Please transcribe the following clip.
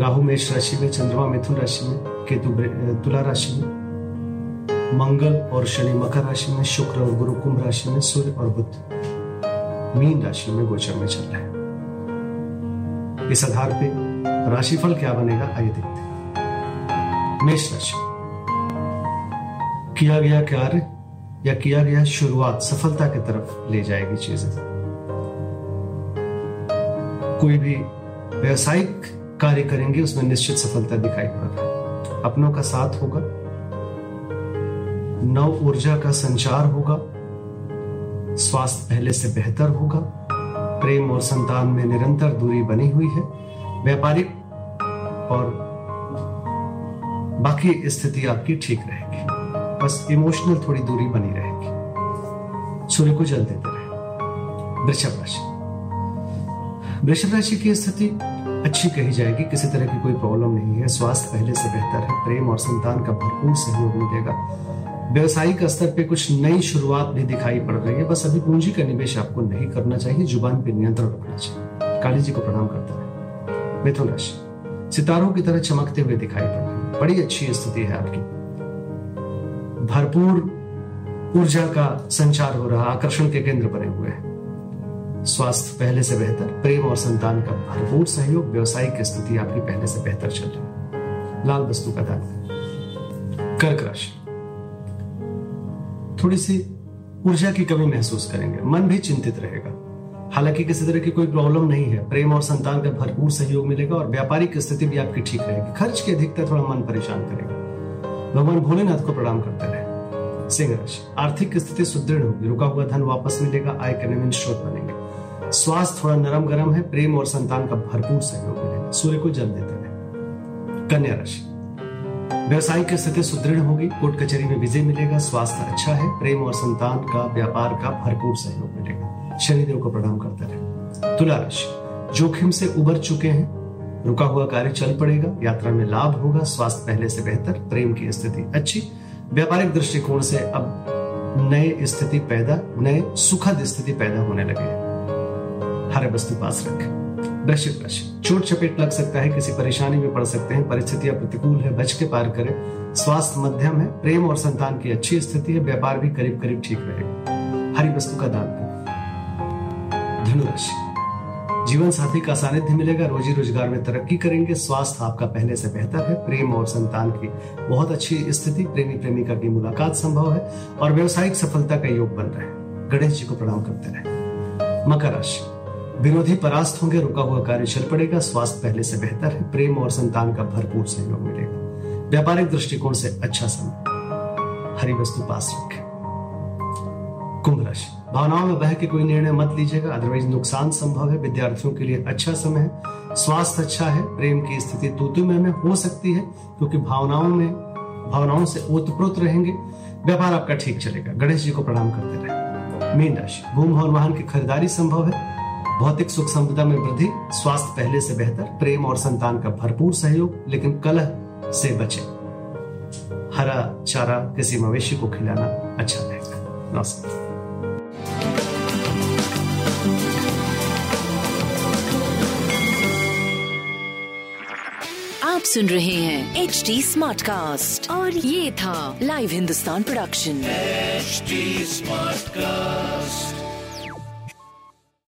राहु मेष राशि में, चंद्रमा मिथुन राशि में, केतु तुला राशि में, मंगल और शनि मकर राशि में, शुक्र और गुरु कुंभ राशि में, सूर्य और बुध, मीन राशि में गोचर में चल रहे हैं। इस आधार पे राशिफल क्या बनेगा, आइए देखते हैं। मेष राशि किया गया कार्य या किया गया शुरुआत सफलता की तरफ़ ले जाएगी चीज़ें। कोई भी व्यवसायिक कार्य करेंगे, उसमें निश्चित सफलता दिखाई पड़ रहा है। अपनों का साथ होगा, नव ऊर्जा का संचार होगा, स्वास्थ्य पहले से बेहतर होगा, प्रेम और संतान में निरंतर दूरी बनी हुई है, व्यापारिक और बाकी स्थिति आपकी ठीक रहेगी। बस इमोशनल थोड़ी दूरी बनी रहेगी। सूर्य को जल देते रहे। वृषभ राशि। वृषभ राशि की स्थिति अच्छी कही जाएगी, किसी तरह की कोई प्रॉब्लम नहीं है। स्वास्थ्य पहले से बेहतर है। प्रेम और संतान का भरपूर सहयोग मिलेगा। व्यवसायिक स्तर पे कुछ नई शुरुआत भी दिखाई पड़ रही है। बस अभी पूंजी का निवेश आपको नहीं करना चाहिए, ज़ुबान पे नियंत्रण रखना चाहिए। काली जी को प्रणाम करता है। मिथुन राशि, सितारों की तरह चमकते हुए दिखाई पड़ रहे हैं। बड़ी अच्छी स्थिति है आपकी। भरपूर ऊर्जा का संचार हो रहा, आकर्षण के केंद्र बने हुए हैं। स्वास्थ्य पहले से बेहतर, प्रेम और संतान का भरपूर सहयोग व्यवसायिक स्थिति आपकी पहले से बेहतर चल रही लाल वस्तु का दान। कर्क राशि। थोड़ी सी ऊर्जा की कमी महसूस करेंगे। मन भी चिंतित रहेगा। हालाँकि किसी तरह की कोई प्रॉब्लम नहीं है। प्रेम और संतान का भरपूर सहयोग मिलेगा और व्यापारिक स्थिति भी आपकी ठीक रहेगी। खर्च की अधिकता थोड़ा मन परेशान करेगा। भगवान भोलेनाथ को प्रणाम करते रहे। सिंह राशि। आर्थिक स्थिति सुदृढ़ होगी। रुका हुआ धन वापस मिलेगा। आय के नवीन स्रोत बनेंगे। स्वास्थ्य थोड़ा नरम गरम है, प्रेम और संतान का भरपूर सहयोग मिलेगा। सूर्य को जल देते रहे कन्या राशि। व्यवसायिक स्थिति सुदृढ़ होगी, कोर्ट कचहरी में विजय मिलेगा, स्वास्थ्य अच्छा है, प्रेम और संतान का, व्यापार का भरपूर सहयोग मिलेगा। शनिदेव को प्रणाम करते रहे। तुला राशि। जोखिम से उबर चुके हैं, रुका हुआ कार्य चल पड़ेगा, यात्रा में लाभ होगा, स्वास्थ्य पहले से बेहतर, प्रेम की स्थिति अच्छी, व्यापारिक दृष्टिकोण से अब नए स्थिति पैदा, नए सुखद स्थिति पैदा होने लगे। हरे वस्तु पास रखें। वृश्चिक राशि चोट चपेट लग सकता है, किसी परेशानी में पड़ सकते हैं, परिस्थितियाँ प्रतिकूल है बच के पार करें। स्वास्थ्य मध्यम है, प्रेम और संतान की अच्छी स्थिति है, व्यापार भी करीब करीब ठीक रहेगा। हरी वस्तु का दान करें। धनुराशि। जीवन साथी का सानिध्य मिलेगा, रोजी रोज़गार में तरक्की करेंगे, स्वास्थ्य आपका पहले से बेहतर है, प्रेम और संतान की बहुत अच्छी स्थिति प्रेमी प्रेमिका की मुलाकात संभव है, और व्यवसायिक सफलता का योग बन रहे हैं। गणेश जी को प्रणाम करते रहे। मकर राशि। विरोधी परास्त होंगे, रुका हुआ कार्य चल पड़ेगा, स्वास्थ्य पहले से बेहतर है, प्रेम और संतान का भरपूर सहयोग मिलेगा। व्यापारिक दृष्टिकोण से अच्छा समय। हरी वस्तु पास रखें। कुंभ राशि। भावनाओं में बह के कोई निर्णय मत लीजिएगा अदरवाइज़ नुकसान संभव है, विद्यार्थियों के लिए अच्छा समय है, स्वास्थ्य अच्छा है, प्रेम की स्थिति तूतुमय में हो सकती है, क्योंकि भावनाओं में, भावनाओं से ओतप्रोत रहेंगे, व्यापार आपका ठीक चलेगा। गणेश जी को प्रणाम करते रहे। मीन राशि। भूम और वाहन की खरीदारी संभव है भौतिक सुख संपदा में वृद्धि स्वास्थ्य पहले से बेहतर प्रेम और संतान का भरपूर सहयोग लेकिन कलह से बचे। हरा चारा किसी मवेशी को खिलाना अच्छा रहेगा नमस्कार। आप सुन रहे हैं एच डी स्मार्ट कास्ट और ये था live Hindustan production HD Smartcast.